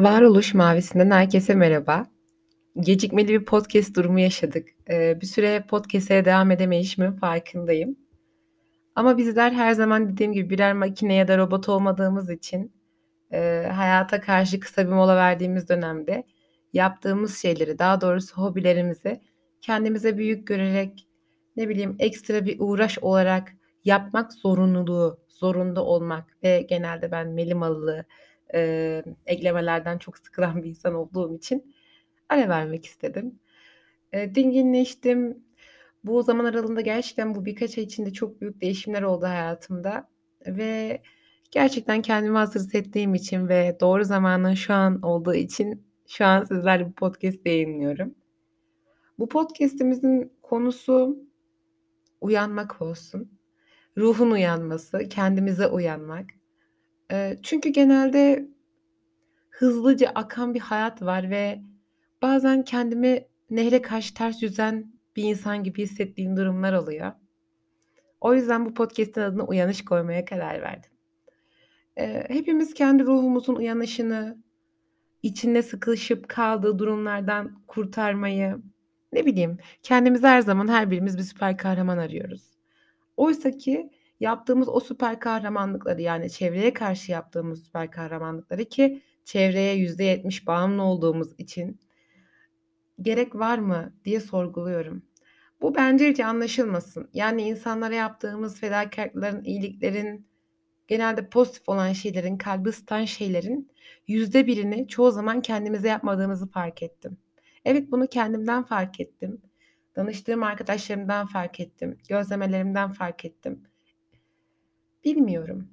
Varoluş Mavisi'nden herkese merhaba. Gecikmeli bir podcast durumu yaşadık. Eee, bir süre podcast'e devam edemeyişimin farkındayım. Ama bizler her zaman dediğim gibi birer makine ya da robot olmadığımız için, eee, hayata karşı kısa bir mola verdiğimiz dönemde yaptığımız şeyleri, daha doğrusu hobilerimizi kendimize büyük görerek, ne bileyim, ekstra bir uğraş olarak yapmak zorunluluğu, zorunda olmak ve genelde ben melimalı, eee, eklemelerden çok sıkılan bir insan olduğum için ara vermek istedim. Eee, dinginleştim. Bu zaman aralığında gerçekten bu birkaç ay içinde çok büyük değişimler oldu hayatımda ve gerçekten kendimi hazır hissettiğim için ve doğru zamanın şu an olduğu için şu an sizlerle bu podcast yayınlıyorum. Bu podcast'imizin konusu uyanmak olsun. Ruhun uyanması, kendimize uyanmak. Çünkü genelde hızlıca akan bir hayat var ve bazen kendimi nehre karşı ters yüzen bir insan gibi hissettiğim durumlar oluyor. O yüzden bu podcast'in adını "Uyanış" koymaya karar verdim. Hepimiz kendi ruhumuzun uyanışını, içinde sıkışıp kaldığı durumlardan kurtarmayı, ne bileyim, kendimize her zaman her birimiz bir süper kahraman arıyoruz. Oysaki yaptığımız o süper kahramanlıkları, yani çevreye karşı yaptığımız süper kahramanlıkları ki çevreye %70 bağımlı olduğumuz için gerek var mı diye sorguluyorum. Bu bence anlaşılmasın. Yani insanlara yaptığımız fedakârlıkların, iyiliklerin, genelde pozitif olan şeylerin, kalbi ısıtan şeylerin %1'ini çoğu zaman kendimize yapmadığımızı fark ettim. Evet, bunu kendimden fark ettim. Danıştığım arkadaşlarımdan fark ettim. Gözlemelerimden fark ettim. Bilmiyorum.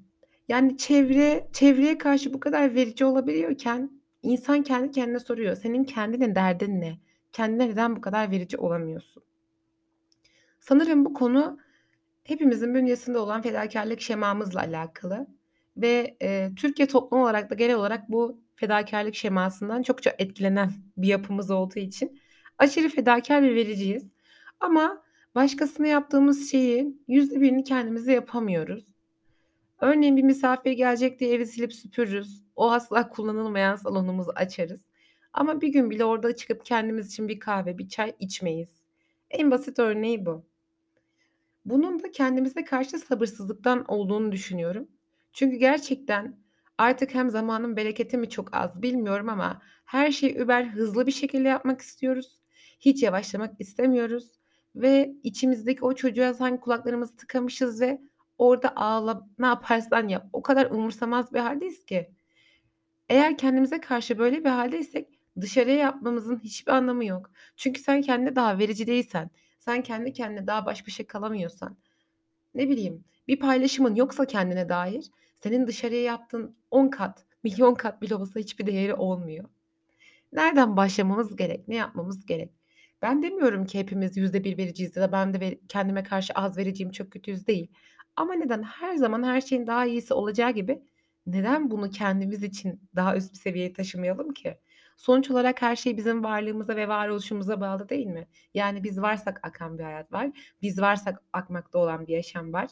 Yani çevre çevreye karşı bu kadar verici olabiliyorken insan kendi kendine soruyor. Senin kendinin derdin ne? Kendine neden bu kadar verici olamıyorsun? Sanırım bu konu hepimizin bünyesinde olan fedakârlık şemamızla alakalı ve, eee, Türkiye toplumu olarak da genel olarak bu fedakârlık şemasından çokça etkilenen bir yapımız olduğu için aşırı fedakâr ve vericiyiz. Ama başkasına yaptığımız şeyin %1'ini kendimize yapamıyoruz. Örneğin bir misafir gelecek diye evi silip süpürürüz. O asla kullanılmayan salonumuzu açarız. Ama bir gün bile orada çıkıp kendimiz için bir kahve, bir çay içmeyiz. En basit örneği bu. Bunun da kendimize karşı sabırsızlıktan olduğunu düşünüyorum. Çünkü gerçekten artık hem zamanın bereketi mi çok az bilmiyorum ama her şeyi über hızlı bir şekilde yapmak istiyoruz. Hiç yavaşlamak istemiyoruz ve içimizdeki o çocuğa sanki kulaklarımızı tıkamışız ve orada ağla, ne yaparsan yap. O kadar umursamaz bir hâldeyiz ki. Eğer kendimize karşı böyle bir hâldeysek dışarıya yapmamızın hiçbir anlamı yok. Çünkü sen kendine daha verici değilsen, sen kendi kendine daha baş başa kalamıyorsan, ne bileyim, bir paylaşımın yoksa kendine dair senin dışarıya yaptığın 10 kat, milyon kat bile olsa hiçbir değeri olmuyor. Nereden başlamamız gerek? Ne yapmamız gerek? Ben demiyorum ki hepimiz %1 vericiyiz ya da ben de kendime karşı az vericiyim, çok kötüyüz değil. Ama neden her zaman her şeyin daha iyisi olacağı gibi neden bunu kendimiz için daha üst bir seviyeye taşımayalım ki? Sonuç olarak her şey bizim varlığımıza ve varoluşumuza bağlı değil mi? Yani biz varsak akan bir hayat var. Biz varsak akmakta olan bir yaşam var.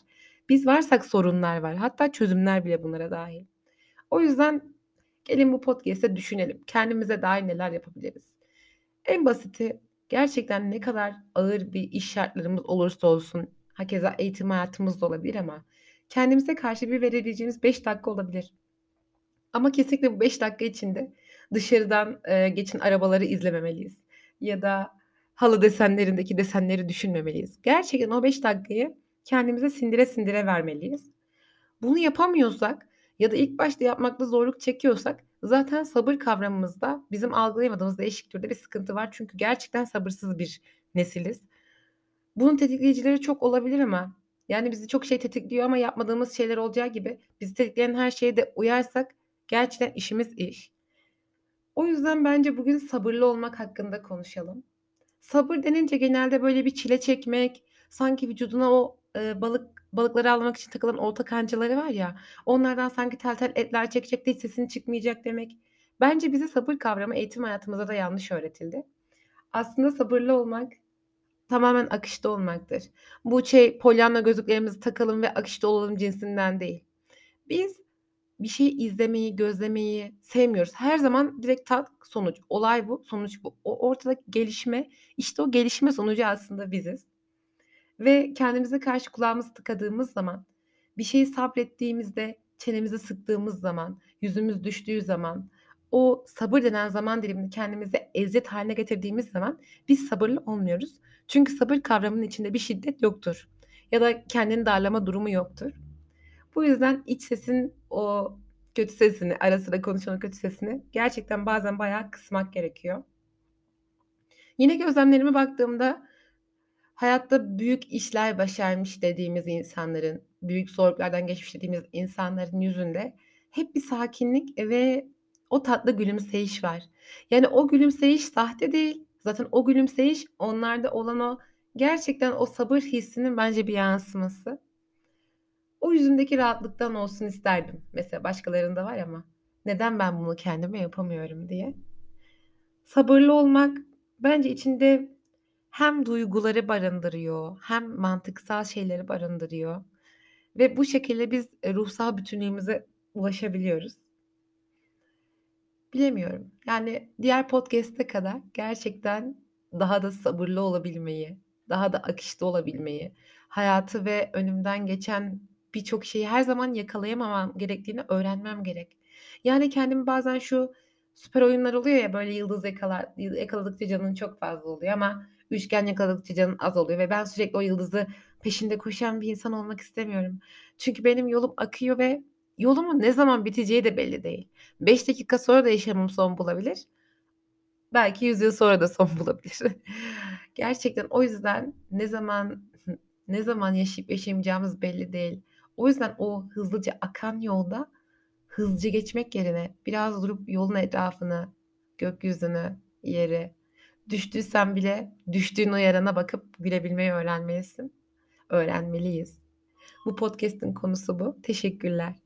Biz varsak sorunlar var. Hatta çözümler bile bunlara dâhil. O yüzden gelin bu podcast'te düşünelim. Kendimize dair neler yapabiliriz? En basiti gerçekten ne kadar ağır bir iş şartlarımız olursa olsun, hakeza eğitim hayatımız da olabilir ama kendimize karşı bir verebileceğimiz 5 dakika olabilir. Ama kesinlikle bu 5 dakika içinde dışarıdan, eee, geçen arabaları izlememeliyiz ya da halı desenlerindeki desenleri düşünmemeliyiz. Gerçekten o 5 dakikayı kendimize sindire sindire vermeliyiz. Bunu yapamıyorsak ya da ilk başta yapmakta zorluk çekiyorsak zaten sabır kavramımızda bizim algılayamadığımız değişik türde bir sıkıntı var. Çünkü gerçekten sabırsız bir nesiliz. Bunun tetikleyicileri çok olabilir ama yani bizi çok şey tetikliyor ama yapmadığımız şeyler olacağı gibi bizi tetikleyen her şeye de uyarsak gerçekten işimiz iş. O yüzden bence bugün sabırlı olmak hakkında konuşalım. Sabır denince genelde böyle bir çile çekmek, sanki vücuduna o, eee, balık balıkları avlamak için takılan olta kancaları var ya, onlardan sanki tel tel etler çekecek de hiç sesin çıkmayacak demek. Bence bize sabır kavramı eğitim hayatımızda da yanlış öğretildi. Aslında sabırlı olmak tamamen akışta olmaktır. Bu şey Pollyanna gözlüklerimizi takalım ve akışta olalım cinsinden değil. Biz bir şey izlemeyi, gözlemeyi sevmiyoruz. Her zaman direkt tak, sonuç. Olay bu, sonuç bu. O ortadaki gelişme, işte o gelişme sonucu aslında biziz. Ve kendimize karşı kulağımızı tıkadığımız zaman, bir şeyi sabrettiğimizde, çenemizi sıktığımız zaman, yüzümüz düştüğü zaman, o sabır denen zaman dilimini kendimize eziyet haline getirdiğimiz zaman biz sabırlı olmuyoruz. Çünkü sabır kavramının içinde bir şiddet yoktur ya da kendini darlama durumu yoktur. Bu yüzden iç sesin o kötü sesini, ara sıra konuşan kötü sesini gerçekten bazen bayağı kısmak gerekiyor. Yine gözlemlerime baktığımda hayatta büyük işler başarmış dediğimiz insanların, büyük zorluklardan geçmiş dediğimiz insanların yüzünde hep bir sakinlik ve o tatlı gülümseyiş var. Yani o gülümseyiş sahte değil. Zaten o gülümseyiş onlarda olan o gerçekten o sabır hissinin bence bir yansıması. O yüzündeki rahatlıktan olsun isterdim. Mesela başkalarında var ama neden ben bunu kendime yapamıyorum diye. Sabırlı olmak bence içinde hem duyguları barındırıyor, hem mantıksal şeyleri barındırıyor ve bu şekilde biz ruhsal bütünlüğümüze ulaşabiliyoruz. Bilemiyorum. Yani diğer podcast'e kadar gerçekten daha da sabırlı olabilmeyi, daha da akışta olabilmeyi, hayatı ve önümden geçen birçok şeyi her zaman yakalayamamam gerektiğini öğrenmem gerek. Yani kendimi bazen şu süper oyunlar oluyor ya böyle yıldız yakalar, yakaladıkça canın çok fazla oluyor ama üçgen yakaladıkça canın az oluyor ve ben sürekli o yıldızı peşinde koşan bir insan olmak istemiyorum. Çünkü benim yolum akıyor ve yolumun ne zaman biteceği de belli değil. 5 dakika sonra da yaşamım son bulabilir. Belki 100 yıl sonra da son bulabilir. Gerçekten o yüzden ne zaman ne zaman yaşayıp yaşayamayacağımız belli değil. O yüzden o hızlıca akan yolda hızlıca geçmek yerine biraz durup yolun etrafını, gökyüzünü, yeri, düştüysen bile düştüğün o yarana bakıp gülebilmeyi öğrenmelisin. Öğrenmeliyiz. Bu podcast'in konusu bu. Teşekkürler.